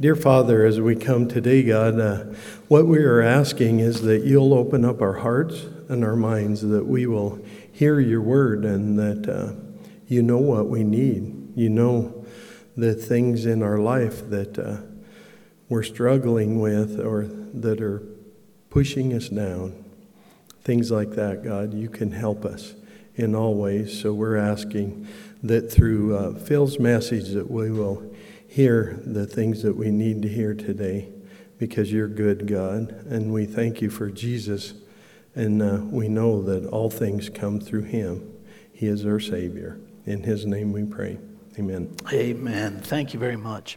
Dear Father, as we come today, God, uh, what we are asking is that you'll open up our hearts and our minds, that we will hear your word, and that uh, you know what we need. You know the things in our life that uh, we're struggling with or that are pushing us down. Things like that, God, you can help us in all ways. So we're asking that through uh, Phil's message that we will hear the things that we need to hear today because you're good, God. And we thank you for Jesus. And uh, we know that all things come through him. He is our Savior. In his name we pray. Amen. Amen. Thank you very much.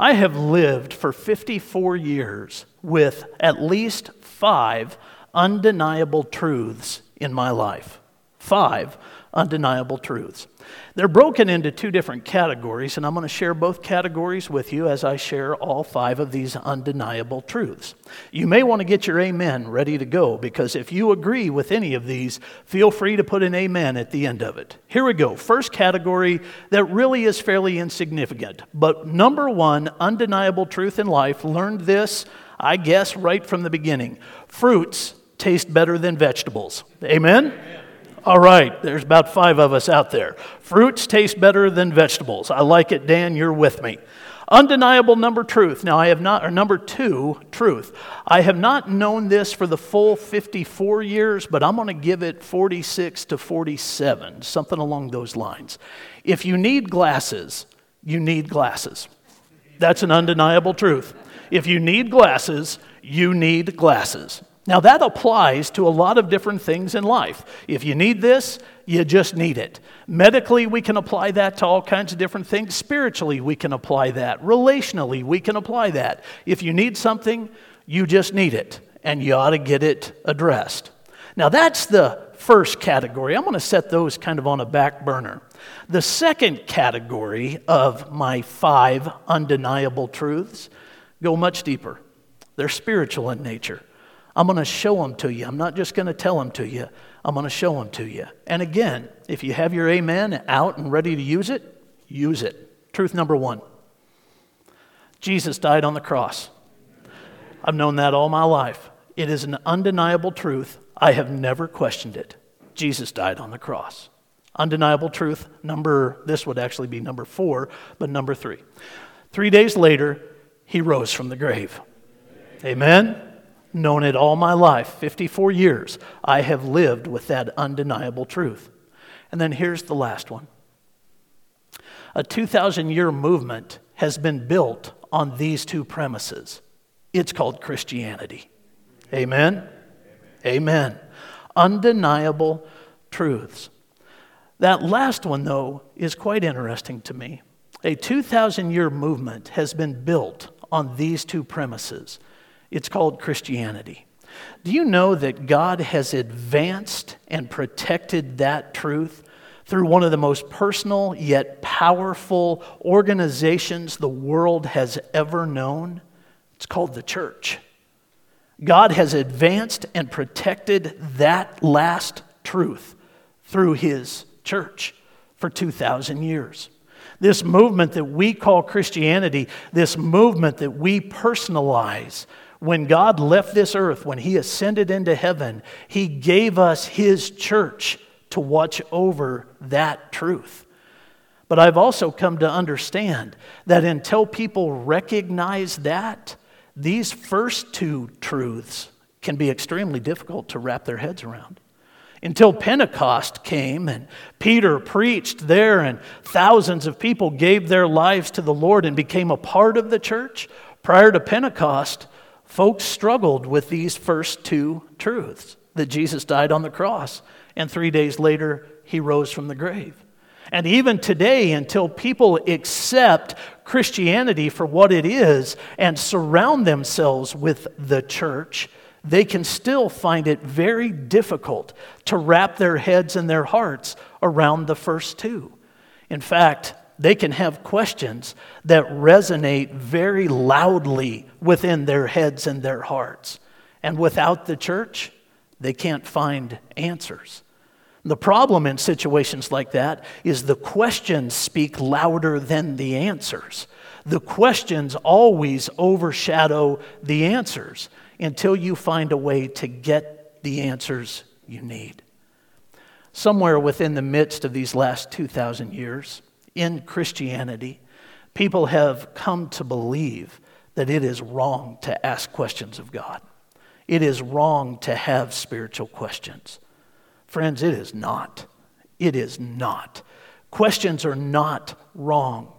I have lived for 54 years with at least five undeniable truths in my life. Five undeniable truths. They're broken into two different categories, and I'm going to share both categories with you as I share all five of these undeniable truths. You may want to get your amen ready to go because if you agree with any of these, feel free to put an amen at the end of it. Here we go. First category that really is fairly insignificant, but number one undeniable truth in life, learned this, I guess, right from the beginning. Fruits taste better than vegetables. Amen? Amen. All right, there's about five of us out there. Fruits taste better than vegetables. I like it, Dan, you're with me. Undeniable number truth. Now, I have not, or number two, truth. I have not known this for the full 54 years, but I'm going to give it 46 to 47, something along those lines. If you need glasses, you need glasses. That's an undeniable truth. If you need glasses, you need glasses. Now, that applies to a lot of different things in life. If you need this, you just need it. Medically, we can apply that to all kinds of different things. Spiritually, we can apply that. Relationally, we can apply that. If you need something, you just need it, and you ought to get it addressed. Now, that's the first category. I'm going to set those kind of on a back burner. The second category of my five undeniable truths go much deeper, they're spiritual in nature. I'm going to show them to you. I'm not just going to tell them to you, I'm going to show them to you. And again, if you have your amen out and ready to use it, use it. Truth number one Jesus died on the cross. I've known that all my life. It is an undeniable truth. I have never questioned it. Jesus died on the cross. Undeniable truth. Number, this would actually be number four, but number three. Three days later, he rose from the grave. Amen known it all my life 54 years. I have lived with that undeniable truth. And then here's the last one a 2,000 year movement has been built on these two premises. It's called Christianity. Amen? Amen. Undeniable truths. That last one, though, is quite interesting to me. A 2,000 year movement has been built on these two premises. It's called Christianity. Do you know that God has advanced and protected that truth through one of the most personal yet powerful organizations the world has ever known? It's called the church. God has advanced and protected that last truth through his church for 2,000 years. This movement that we call Christianity, this movement that we personalize, when God left this earth, when He ascended into heaven, He gave us His church to watch over that truth. But I've also come to understand that until people recognize that, these first two truths can be extremely difficult to wrap their heads around. Until Pentecost came and Peter preached there, and thousands of people gave their lives to the Lord and became a part of the church. Prior to Pentecost, folks struggled with these first two truths that Jesus died on the cross, and three days later, he rose from the grave. And even today, until people accept Christianity for what it is and surround themselves with the church, they can still find it very difficult to wrap their heads and their hearts around the first two. In fact, they can have questions that resonate very loudly within their heads and their hearts. And without the church, they can't find answers. The problem in situations like that is the questions speak louder than the answers. The questions always overshadow the answers until you find a way to get the answers you need. Somewhere within the midst of these last 2,000 years in Christianity, people have come to believe that it is wrong to ask questions of God. It is wrong to have spiritual questions. Friends, it is not. It is not. Questions are not wrong.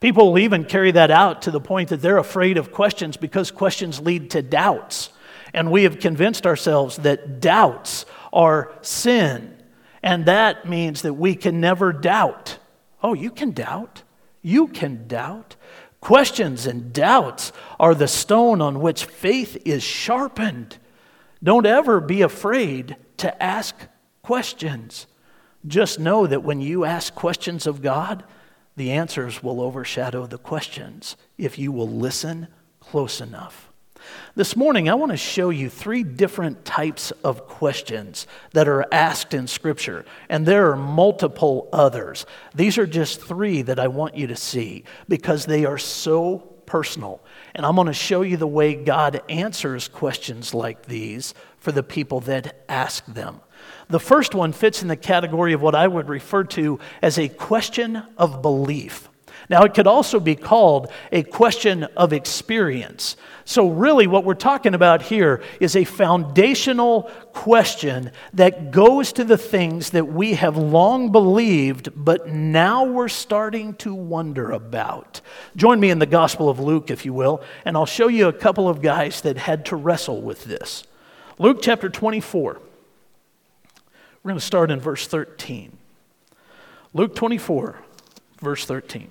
People will even carry that out to the point that they're afraid of questions because questions lead to doubts. And we have convinced ourselves that doubts are sin. And that means that we can never doubt. Oh, you can doubt. You can doubt. Questions and doubts are the stone on which faith is sharpened. Don't ever be afraid to ask questions. Just know that when you ask questions of God, the answers will overshadow the questions if you will listen close enough. This morning, I want to show you three different types of questions that are asked in Scripture, and there are multiple others. These are just three that I want you to see because they are so personal. And I'm going to show you the way God answers questions like these for the people that ask them. The first one fits in the category of what I would refer to as a question of belief. Now, it could also be called a question of experience. So, really, what we're talking about here is a foundational question that goes to the things that we have long believed, but now we're starting to wonder about. Join me in the Gospel of Luke, if you will, and I'll show you a couple of guys that had to wrestle with this. Luke chapter 24. We're going to start in verse 13. Luke 24, verse 13.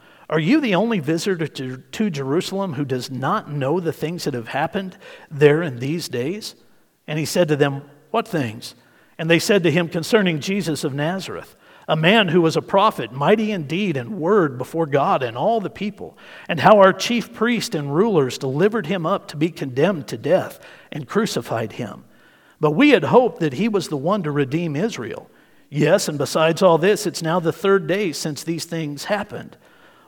Are you the only visitor to, to Jerusalem who does not know the things that have happened there in these days? And he said to them, What things? And they said to him concerning Jesus of Nazareth a man who was a prophet, mighty in deed and word before God and all the people, and how our chief priest and rulers delivered him up to be condemned to death and crucified him. But we had hoped that he was the one to redeem Israel. Yes, and besides all this, it's now the third day since these things happened.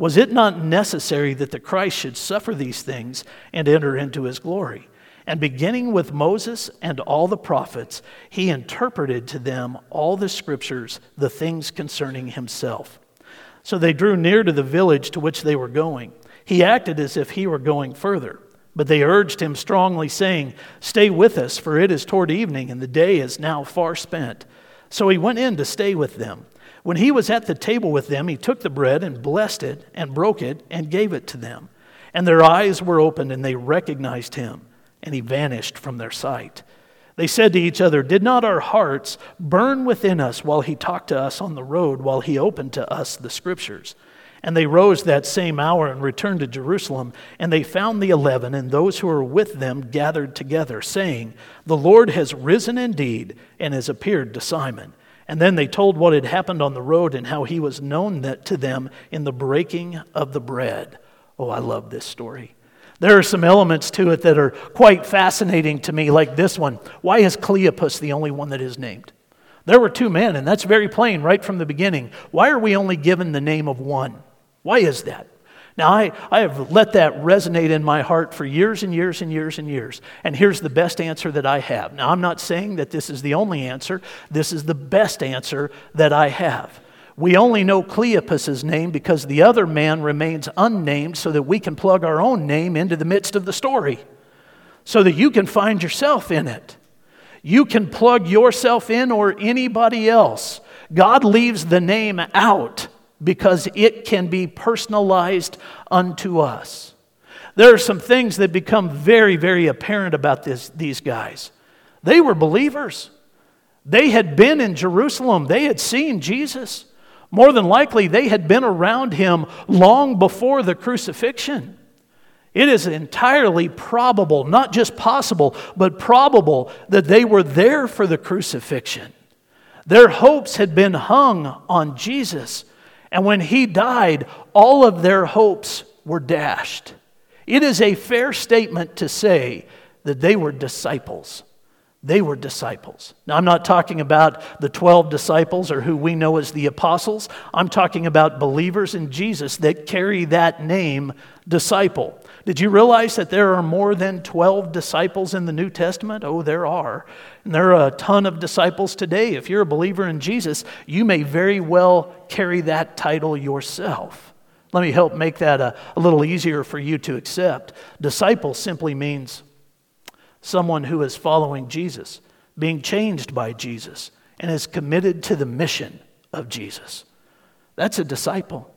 Was it not necessary that the Christ should suffer these things and enter into his glory? And beginning with Moses and all the prophets, he interpreted to them all the scriptures, the things concerning himself. So they drew near to the village to which they were going. He acted as if he were going further. But they urged him strongly, saying, Stay with us, for it is toward evening, and the day is now far spent. So he went in to stay with them. When he was at the table with them, he took the bread and blessed it, and broke it, and gave it to them. And their eyes were opened, and they recognized him and he vanished from their sight. They said to each other, Did not our hearts burn within us while he talked to us on the road, while he opened to us the scriptures? And they rose that same hour and returned to Jerusalem, and they found the eleven and those who were with them gathered together, saying, The Lord has risen indeed and has appeared to Simon. And then they told what had happened on the road and how he was known to them in the breaking of the bread. Oh, I love this story. There are some elements to it that are quite fascinating to me, like this one. Why is Cleopas the only one that is named? There were two men, and that's very plain right from the beginning. Why are we only given the name of one? Why is that? Now, I, I have let that resonate in my heart for years and years and years and years. And here's the best answer that I have. Now, I'm not saying that this is the only answer, this is the best answer that I have. We only know Cleopas' name because the other man remains unnamed so that we can plug our own name into the midst of the story, so that you can find yourself in it. You can plug yourself in or anybody else. God leaves the name out because it can be personalized unto us. There are some things that become very, very apparent about this, these guys. They were believers. They had been in Jerusalem. They had seen Jesus. More than likely, they had been around him long before the crucifixion. It is entirely probable, not just possible, but probable that they were there for the crucifixion. Their hopes had been hung on Jesus, and when he died, all of their hopes were dashed. It is a fair statement to say that they were disciples. They were disciples. Now, I'm not talking about the 12 disciples or who we know as the apostles. I'm talking about believers in Jesus that carry that name, disciple. Did you realize that there are more than 12 disciples in the New Testament? Oh, there are. And there are a ton of disciples today. If you're a believer in Jesus, you may very well carry that title yourself. Let me help make that a, a little easier for you to accept. Disciple simply means someone who is following Jesus, being changed by Jesus, and is committed to the mission of Jesus. That's a disciple.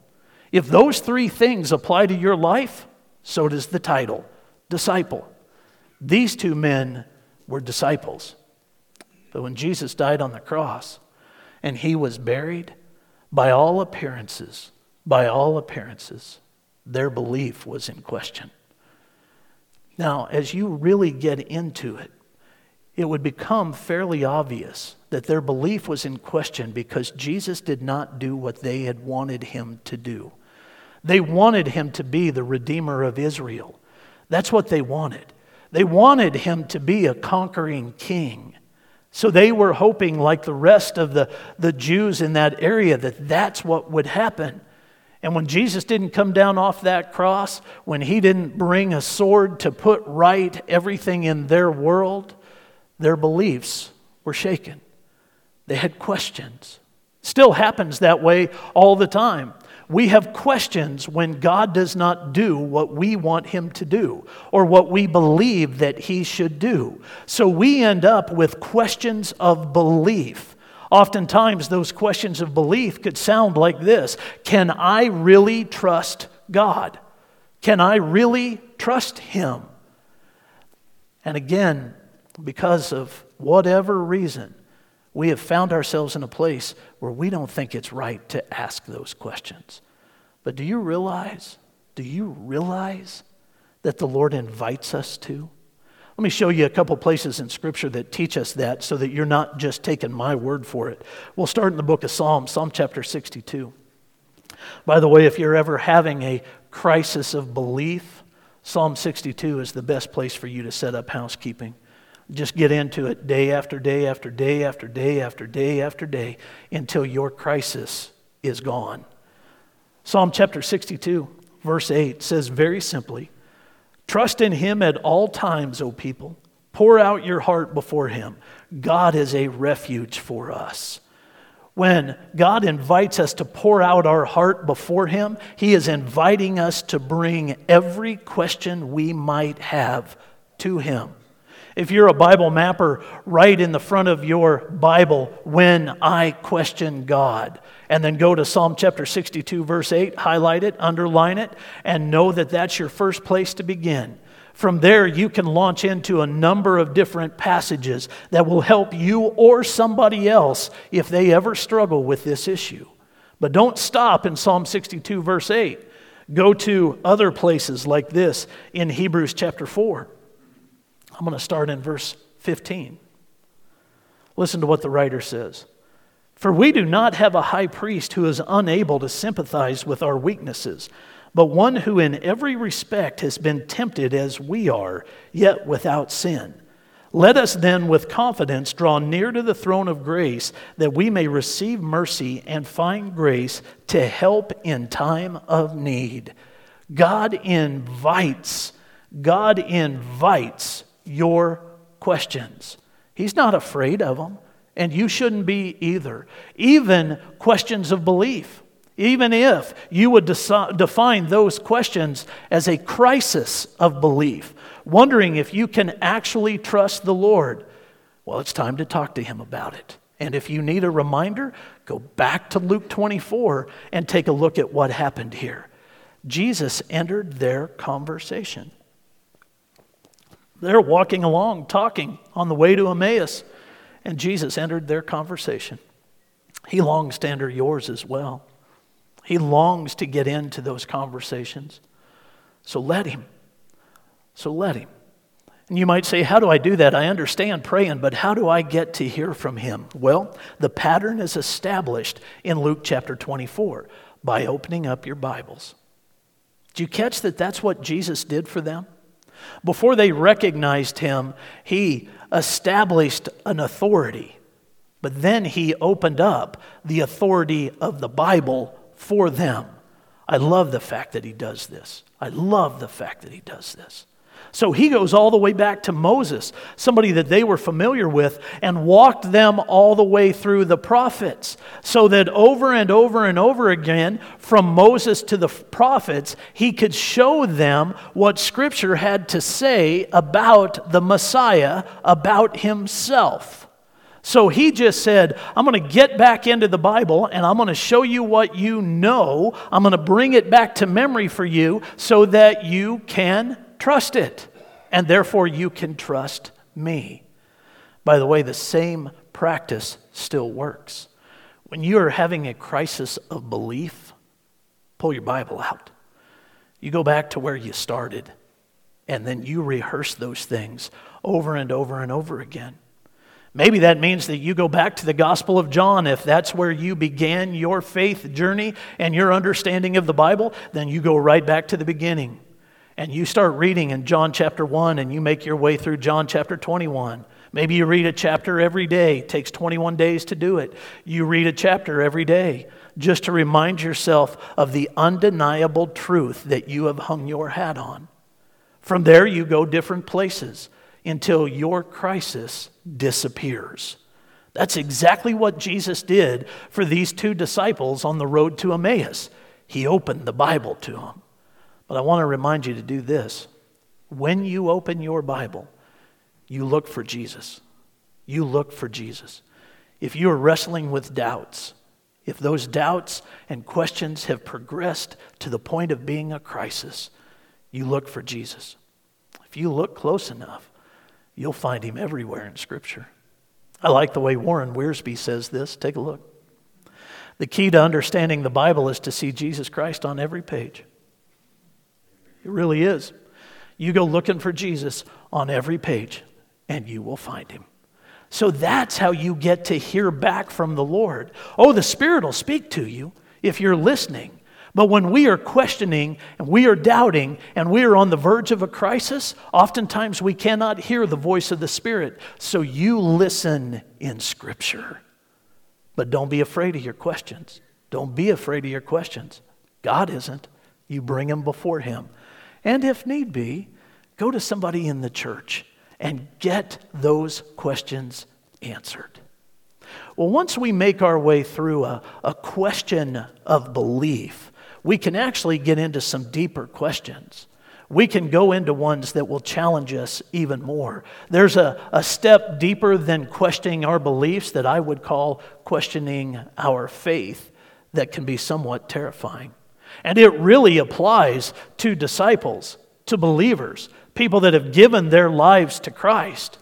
If those three things apply to your life, so does the title disciple. These two men were disciples. But when Jesus died on the cross and he was buried, by all appearances, by all appearances, their belief was in question. Now, as you really get into it, it would become fairly obvious that their belief was in question because Jesus did not do what they had wanted him to do. They wanted him to be the Redeemer of Israel. That's what they wanted. They wanted him to be a conquering king. So they were hoping, like the rest of the, the Jews in that area, that that's what would happen. And when Jesus didn't come down off that cross, when he didn't bring a sword to put right everything in their world, their beliefs were shaken. They had questions. Still happens that way all the time. We have questions when God does not do what we want Him to do or what we believe that He should do. So we end up with questions of belief. Oftentimes, those questions of belief could sound like this Can I really trust God? Can I really trust Him? And again, because of whatever reason, we have found ourselves in a place where we don't think it's right to ask those questions. But do you realize, do you realize that the Lord invites us to? Let me show you a couple places in Scripture that teach us that so that you're not just taking my word for it. We'll start in the book of Psalms, Psalm chapter 62. By the way, if you're ever having a crisis of belief, Psalm 62 is the best place for you to set up housekeeping. Just get into it day after day after day after day after day after day until your crisis is gone. Psalm chapter 62, verse 8 says very simply, Trust in him at all times, O people. Pour out your heart before him. God is a refuge for us. When God invites us to pour out our heart before him, he is inviting us to bring every question we might have to him. If you're a Bible mapper, write in the front of your Bible, when I question God. And then go to Psalm chapter 62, verse 8, highlight it, underline it, and know that that's your first place to begin. From there, you can launch into a number of different passages that will help you or somebody else if they ever struggle with this issue. But don't stop in Psalm 62, verse 8. Go to other places like this in Hebrews chapter 4. I'm going to start in verse 15. Listen to what the writer says. For we do not have a high priest who is unable to sympathize with our weaknesses, but one who in every respect has been tempted as we are, yet without sin. Let us then with confidence draw near to the throne of grace that we may receive mercy and find grace to help in time of need. God invites, God invites your questions. He's not afraid of them. And you shouldn't be either. Even questions of belief. Even if you would deci- define those questions as a crisis of belief, wondering if you can actually trust the Lord, well, it's time to talk to Him about it. And if you need a reminder, go back to Luke 24 and take a look at what happened here. Jesus entered their conversation. They're walking along, talking on the way to Emmaus, and Jesus entered their conversation. He longs to enter yours as well. He longs to get into those conversations. So let him. So let him. And you might say, How do I do that? I understand praying, but how do I get to hear from him? Well, the pattern is established in Luke chapter 24 by opening up your Bibles. Do you catch that that's what Jesus did for them? Before they recognized him, he established an authority, but then he opened up the authority of the Bible for them. I love the fact that he does this. I love the fact that he does this. So he goes all the way back to Moses, somebody that they were familiar with, and walked them all the way through the prophets. So that over and over and over again, from Moses to the prophets, he could show them what Scripture had to say about the Messiah, about himself. So he just said, I'm going to get back into the Bible and I'm going to show you what you know. I'm going to bring it back to memory for you so that you can trust it, and therefore you can trust me. By the way, the same practice still works. When you are having a crisis of belief, pull your Bible out. You go back to where you started, and then you rehearse those things over and over and over again. Maybe that means that you go back to the Gospel of John. If that's where you began your faith journey and your understanding of the Bible, then you go right back to the beginning and you start reading in John chapter 1 and you make your way through John chapter 21. Maybe you read a chapter every day. It takes 21 days to do it. You read a chapter every day just to remind yourself of the undeniable truth that you have hung your hat on. From there, you go different places until your crisis disappears. That's exactly what Jesus did for these two disciples on the road to Emmaus. He opened the Bible to them. But I want to remind you to do this. When you open your Bible, you look for Jesus. You look for Jesus. If you are wrestling with doubts, if those doubts and questions have progressed to the point of being a crisis, you look for Jesus. If you look close enough, you'll find him everywhere in Scripture. I like the way Warren Wiersbe says this. Take a look. The key to understanding the Bible is to see Jesus Christ on every page. It really is. You go looking for Jesus on every page, and you will find him. So that's how you get to hear back from the Lord. Oh, the Spirit will speak to you if you're listening. But when we are questioning and we are doubting and we are on the verge of a crisis, oftentimes we cannot hear the voice of the Spirit. So you listen in Scripture. But don't be afraid of your questions. Don't be afraid of your questions. God isn't. You bring them before Him. And if need be, go to somebody in the church and get those questions answered. Well, once we make our way through a, a question of belief, we can actually get into some deeper questions. We can go into ones that will challenge us even more. There's a, a step deeper than questioning our beliefs that I would call questioning our faith that can be somewhat terrifying. And it really applies to disciples, to believers, people that have given their lives to Christ.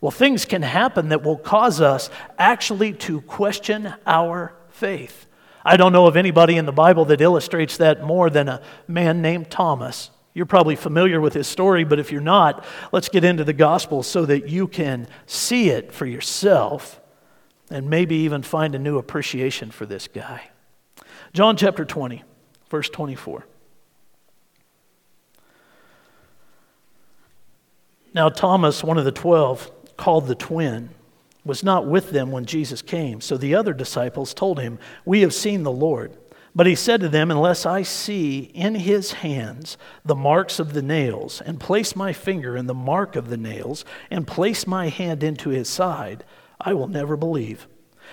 Well, things can happen that will cause us actually to question our faith. I don't know of anybody in the Bible that illustrates that more than a man named Thomas. You're probably familiar with his story, but if you're not, let's get into the gospel so that you can see it for yourself and maybe even find a new appreciation for this guy. John chapter 20. Verse 24. Now, Thomas, one of the twelve, called the twin, was not with them when Jesus came. So the other disciples told him, We have seen the Lord. But he said to them, Unless I see in his hands the marks of the nails, and place my finger in the mark of the nails, and place my hand into his side, I will never believe.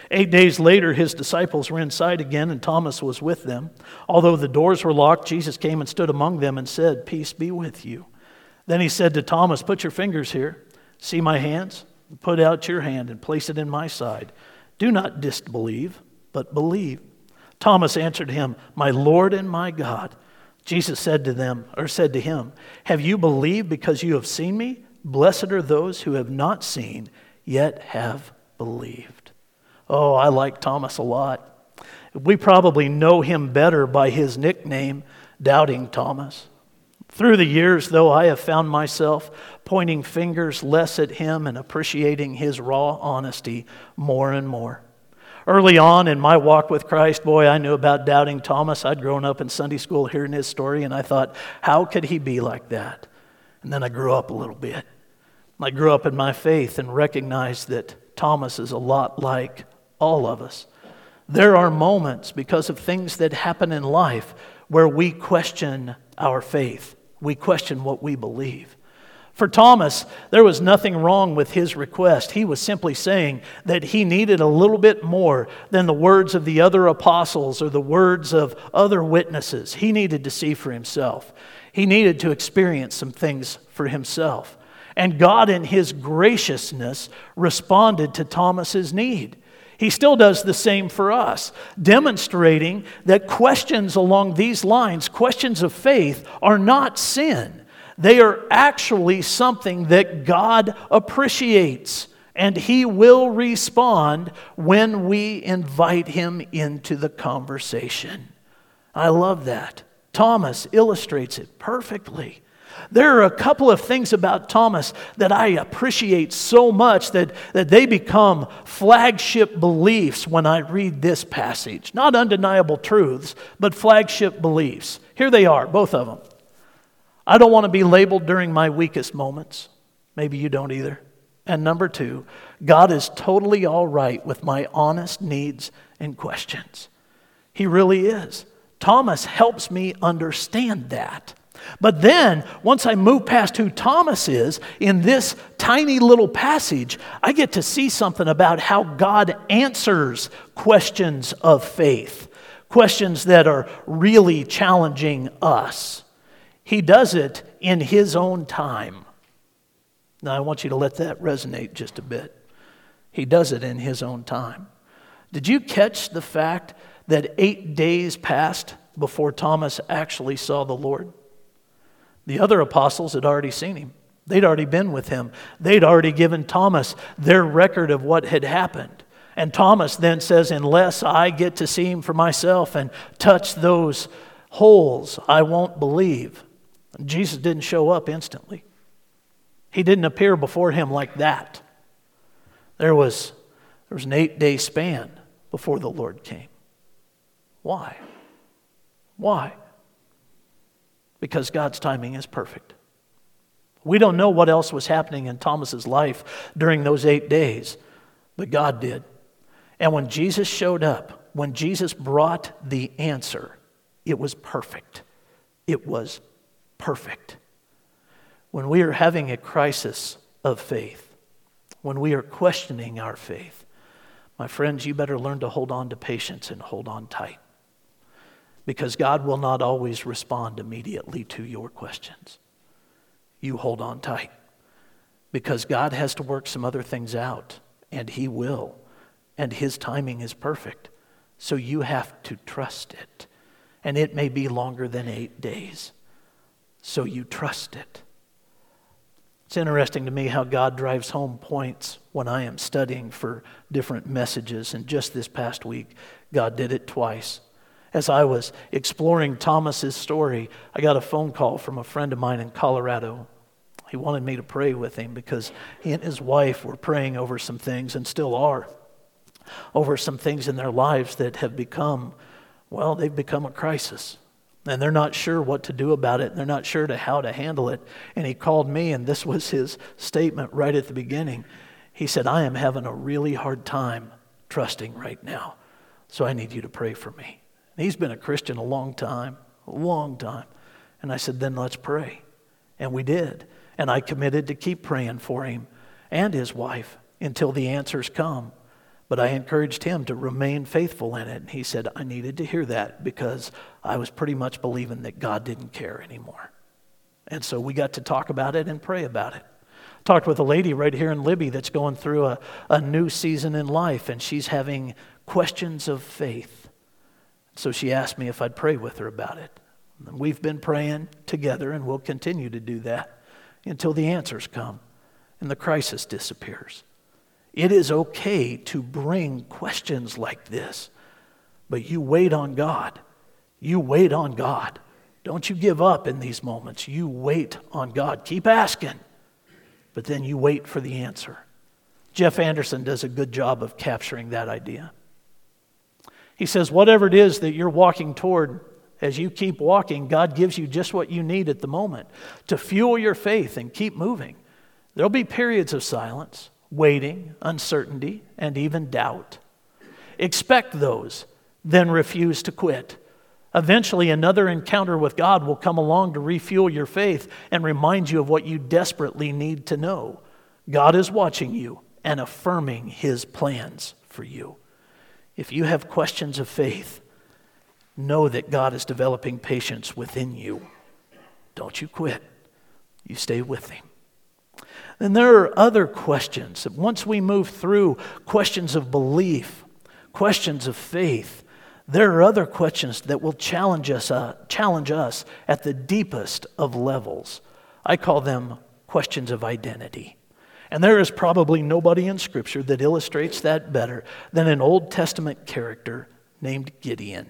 Eight days later, his disciples were inside again, and Thomas was with them. Although the doors were locked, Jesus came and stood among them and said, Peace be with you. Then he said to Thomas, Put your fingers here. See my hands? Put out your hand and place it in my side. Do not disbelieve, but believe. Thomas answered him, My Lord and my God. Jesus said to them, or said to him, Have you believed because you have seen me? Blessed are those who have not seen, yet have believed. Oh, I like Thomas a lot. We probably know him better by his nickname, Doubting Thomas. Through the years, though, I have found myself pointing fingers less at him and appreciating his raw honesty more and more. Early on in my walk with Christ, boy, I knew about doubting Thomas. I'd grown up in Sunday school hearing his story, and I thought, how could he be like that? And then I grew up a little bit. I grew up in my faith and recognized that Thomas is a lot like all of us. There are moments because of things that happen in life where we question our faith, we question what we believe. For Thomas, there was nothing wrong with his request. He was simply saying that he needed a little bit more than the words of the other apostles or the words of other witnesses. He needed to see for himself, he needed to experience some things for himself. And God, in his graciousness, responded to Thomas's need. He still does the same for us, demonstrating that questions along these lines, questions of faith, are not sin. They are actually something that God appreciates, and He will respond when we invite Him into the conversation. I love that. Thomas illustrates it perfectly. There are a couple of things about Thomas that I appreciate so much that, that they become flagship beliefs when I read this passage. Not undeniable truths, but flagship beliefs. Here they are, both of them. I don't want to be labeled during my weakest moments. Maybe you don't either. And number two, God is totally all right with my honest needs and questions. He really is. Thomas helps me understand that. But then, once I move past who Thomas is, in this tiny little passage, I get to see something about how God answers questions of faith, questions that are really challenging us. He does it in His own time. Now, I want you to let that resonate just a bit. He does it in His own time. Did you catch the fact that eight days passed before Thomas actually saw the Lord? The other apostles had already seen him. They'd already been with him. They'd already given Thomas their record of what had happened. And Thomas then says, Unless I get to see him for myself and touch those holes, I won't believe. Jesus didn't show up instantly. He didn't appear before him like that. There was, there was an eight day span before the Lord came. Why? Why? Because God's timing is perfect. We don't know what else was happening in Thomas's life during those eight days, but God did. And when Jesus showed up, when Jesus brought the answer, it was perfect. It was perfect. When we are having a crisis of faith, when we are questioning our faith, my friends, you better learn to hold on to patience and hold on tight. Because God will not always respond immediately to your questions. You hold on tight. Because God has to work some other things out, and He will. And His timing is perfect. So you have to trust it. And it may be longer than eight days so you trust it. It's interesting to me how God drives home points when I am studying for different messages. And just this past week, God did it twice. As I was exploring Thomas's story, I got a phone call from a friend of mine in Colorado. He wanted me to pray with him because he and his wife were praying over some things and still are over some things in their lives that have become, well, they've become a crisis and they're not sure what to do about it. They're not sure to how to handle it. And he called me, and this was his statement right at the beginning. He said, I am having a really hard time trusting right now, so I need you to pray for me. He's been a Christian a long time, a long time. And I said, then let's pray. And we did. And I committed to keep praying for him and his wife until the answers come. But I encouraged him to remain faithful in it. And he said, I needed to hear that because I was pretty much believing that God didn't care anymore. And so we got to talk about it and pray about it. Talked with a lady right here in Libby that's going through a, a new season in life, and she's having questions of faith. So she asked me if I'd pray with her about it. We've been praying together, and we'll continue to do that until the answers come and the crisis disappears. It is okay to bring questions like this, but you wait on God. You wait on God. Don't you give up in these moments. You wait on God. Keep asking, but then you wait for the answer. Jeff Anderson does a good job of capturing that idea. He says, whatever it is that you're walking toward, as you keep walking, God gives you just what you need at the moment to fuel your faith and keep moving. There'll be periods of silence, waiting, uncertainty, and even doubt. Expect those, then refuse to quit. Eventually, another encounter with God will come along to refuel your faith and remind you of what you desperately need to know. God is watching you and affirming his plans for you. If you have questions of faith, know that God is developing patience within you. Don't you quit, you stay with him. And there are other questions. Once we move through questions of belief, questions of faith, there are other questions that will challenge us, uh, challenge us at the deepest of levels. I call them questions of identity. And there is probably nobody in Scripture that illustrates that better than an Old Testament character named Gideon.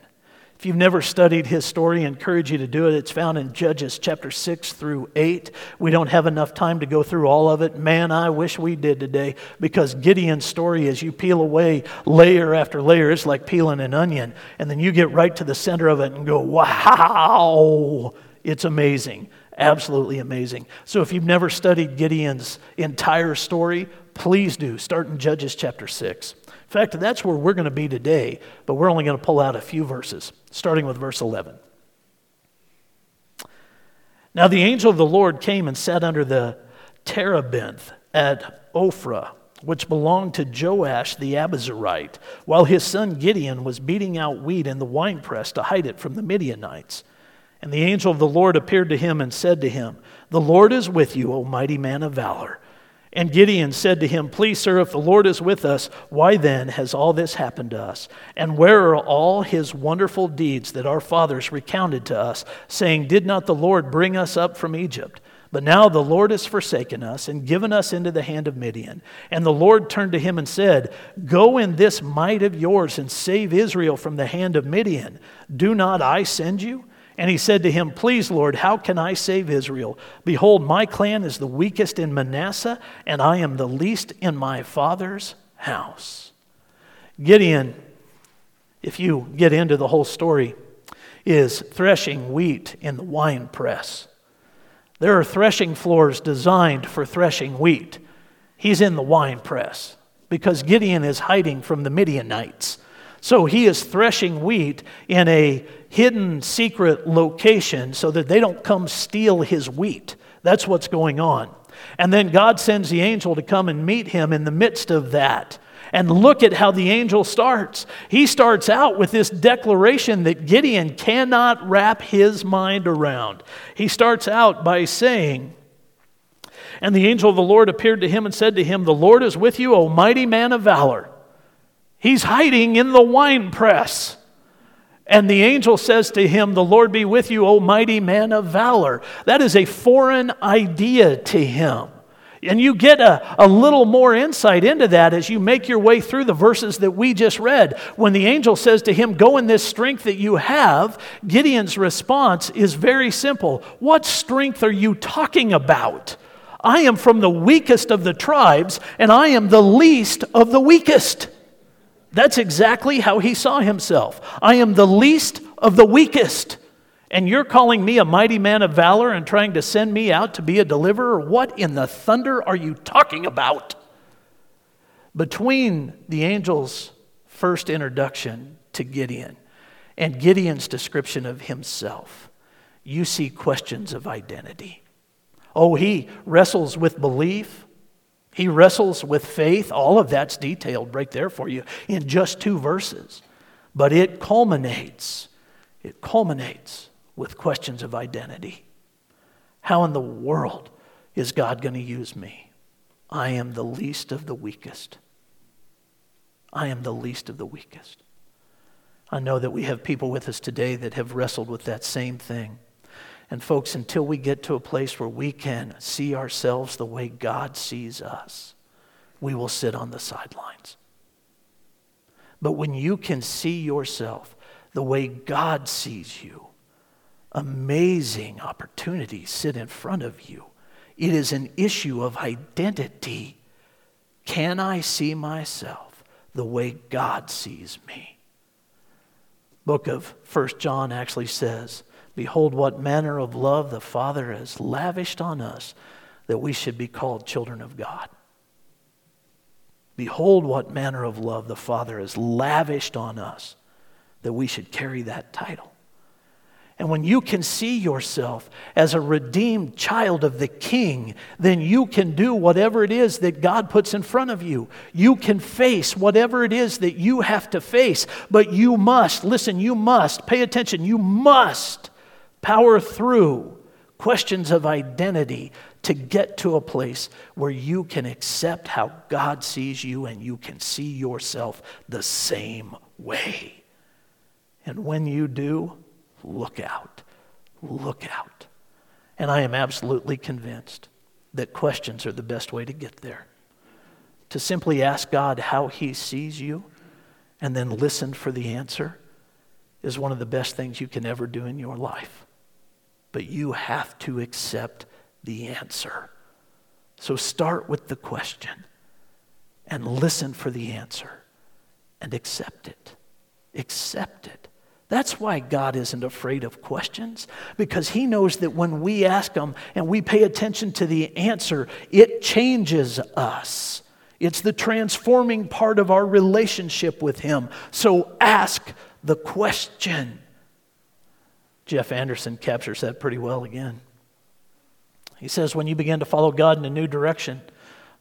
If you've never studied his story, I encourage you to do it. It's found in Judges chapter 6 through 8. We don't have enough time to go through all of it. Man, I wish we did today because Gideon's story, as you peel away layer after layer, it's like peeling an onion. And then you get right to the center of it and go, wow, it's amazing. Absolutely amazing. So if you've never studied Gideon's entire story, please do. Start in Judges chapter 6. In fact, that's where we're going to be today, but we're only going to pull out a few verses, starting with verse 11. Now the angel of the Lord came and sat under the terebinth at Ophrah, which belonged to Joash the Abiezrite, while his son Gideon was beating out wheat in the winepress to hide it from the Midianites. And the angel of the Lord appeared to him and said to him, The Lord is with you, O mighty man of valor. And Gideon said to him, Please, sir, if the Lord is with us, why then has all this happened to us? And where are all his wonderful deeds that our fathers recounted to us, saying, Did not the Lord bring us up from Egypt? But now the Lord has forsaken us and given us into the hand of Midian. And the Lord turned to him and said, Go in this might of yours and save Israel from the hand of Midian. Do not I send you? And he said to him, Please, Lord, how can I save Israel? Behold, my clan is the weakest in Manasseh, and I am the least in my father's house. Gideon, if you get into the whole story, is threshing wheat in the wine press. There are threshing floors designed for threshing wheat. He's in the wine press because Gideon is hiding from the Midianites. So he is threshing wheat in a hidden secret location so that they don't come steal his wheat. That's what's going on. And then God sends the angel to come and meet him in the midst of that. And look at how the angel starts. He starts out with this declaration that Gideon cannot wrap his mind around. He starts out by saying, And the angel of the Lord appeared to him and said to him, The Lord is with you, O mighty man of valor. He's hiding in the wine press. And the angel says to him, The Lord be with you, O mighty man of valor. That is a foreign idea to him. And you get a, a little more insight into that as you make your way through the verses that we just read. When the angel says to him, Go in this strength that you have, Gideon's response is very simple What strength are you talking about? I am from the weakest of the tribes, and I am the least of the weakest. That's exactly how he saw himself. I am the least of the weakest. And you're calling me a mighty man of valor and trying to send me out to be a deliverer? What in the thunder are you talking about? Between the angel's first introduction to Gideon and Gideon's description of himself, you see questions of identity. Oh, he wrestles with belief He wrestles with faith. All of that's detailed right there for you in just two verses. But it culminates, it culminates with questions of identity. How in the world is God going to use me? I am the least of the weakest. I am the least of the weakest. I know that we have people with us today that have wrestled with that same thing. And, folks, until we get to a place where we can see ourselves the way God sees us, we will sit on the sidelines. But when you can see yourself the way God sees you, amazing opportunities sit in front of you. It is an issue of identity. Can I see myself the way God sees me? Book of First John actually says, Behold, what manner of love the Father has lavished on us that we should be called children of God. Behold, what manner of love the Father has lavished on us that we should carry that title. And when you can see yourself as a redeemed child of the King, then you can do whatever it is that God puts in front of you. You can face whatever it is that you have to face, but you must, listen, you must, pay attention, you must power through questions of identity to get to a place where you can accept how God sees you and you can see yourself the same way. And when you do, look out. Look out. And I am absolutely convinced that questions are the best way to get there. To simply ask God how He sees you and then listen for the answer is one of the best things you can ever do in your life. But you have to accept the answer. So start with the question and listen for the answer and accept it. Accept it. That's why God isn't afraid of questions, because He knows that when we ask them and we pay attention to the answer, it changes us. It's the transforming part of our relationship with Him. So ask the question. Jeff Anderson captures that pretty well again. He says, when you begin to follow God in a new direction,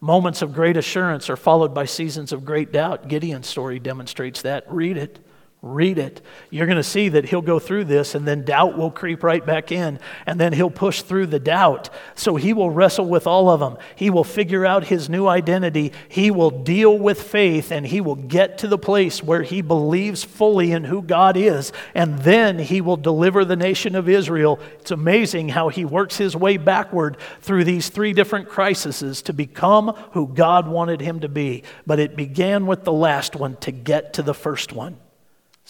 moments of great assurance are followed by seasons of great doubt. Gideon's story demonstrates that. Read it. Read it. You're going to see that he'll go through this, and then doubt will creep right back in, and then he'll push through the doubt. So he will wrestle with all of them. He will figure out his new identity. He will deal with faith, and he will get to the place where he believes fully in who God is, and then he will deliver the nation of Israel. It's amazing how he works his way backward through these three different crises to become who God wanted him to be. But it began with the last one to get to the first one.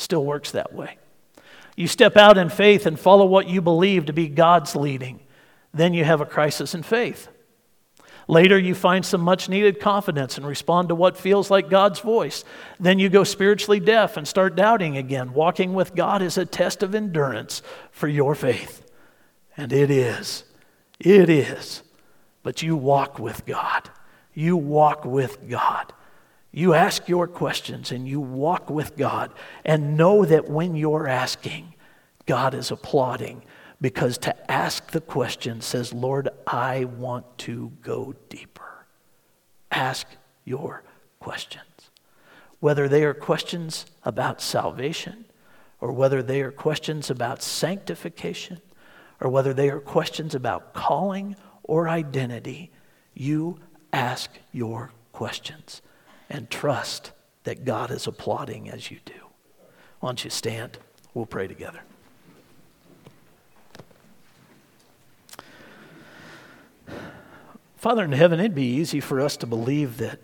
Still works that way. You step out in faith and follow what you believe to be God's leading. Then you have a crisis in faith. Later, you find some much needed confidence and respond to what feels like God's voice. Then you go spiritually deaf and start doubting again. Walking with God is a test of endurance for your faith. And it is. It is. But you walk with God. You walk with God. You ask your questions and you walk with God and know that when you're asking, God is applauding because to ask the question says, Lord, I want to go deeper. Ask your questions. Whether they are questions about salvation, or whether they are questions about sanctification, or whether they are questions about calling or identity, you ask your questions and trust that God is applauding as you do. Why don't you stand? We'll pray together. Father in heaven, it'd be easy for us to believe that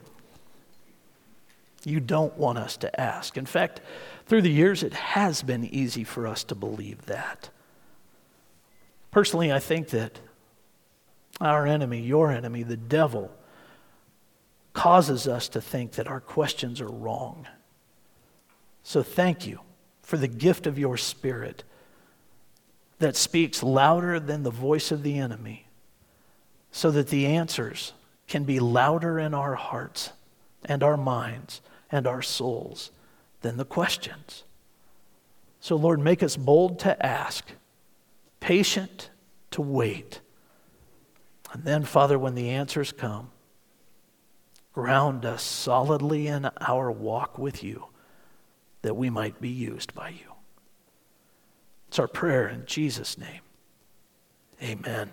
you don't want us to ask. In fact, through the years, it has been easy for us to believe that. Personally, I think that our enemy, your enemy, the devil, causes us to think that our questions are wrong. So thank you for the gift of your Spirit that speaks louder than the voice of the enemy, so that the answers can be louder in our hearts and our minds and our souls than the questions. So, Lord, make us bold to ask, patient to wait. And then, Father, when the answers come, Ground us solidly in our walk with you that we might be used by you. It's our prayer in Jesus' name. Amen.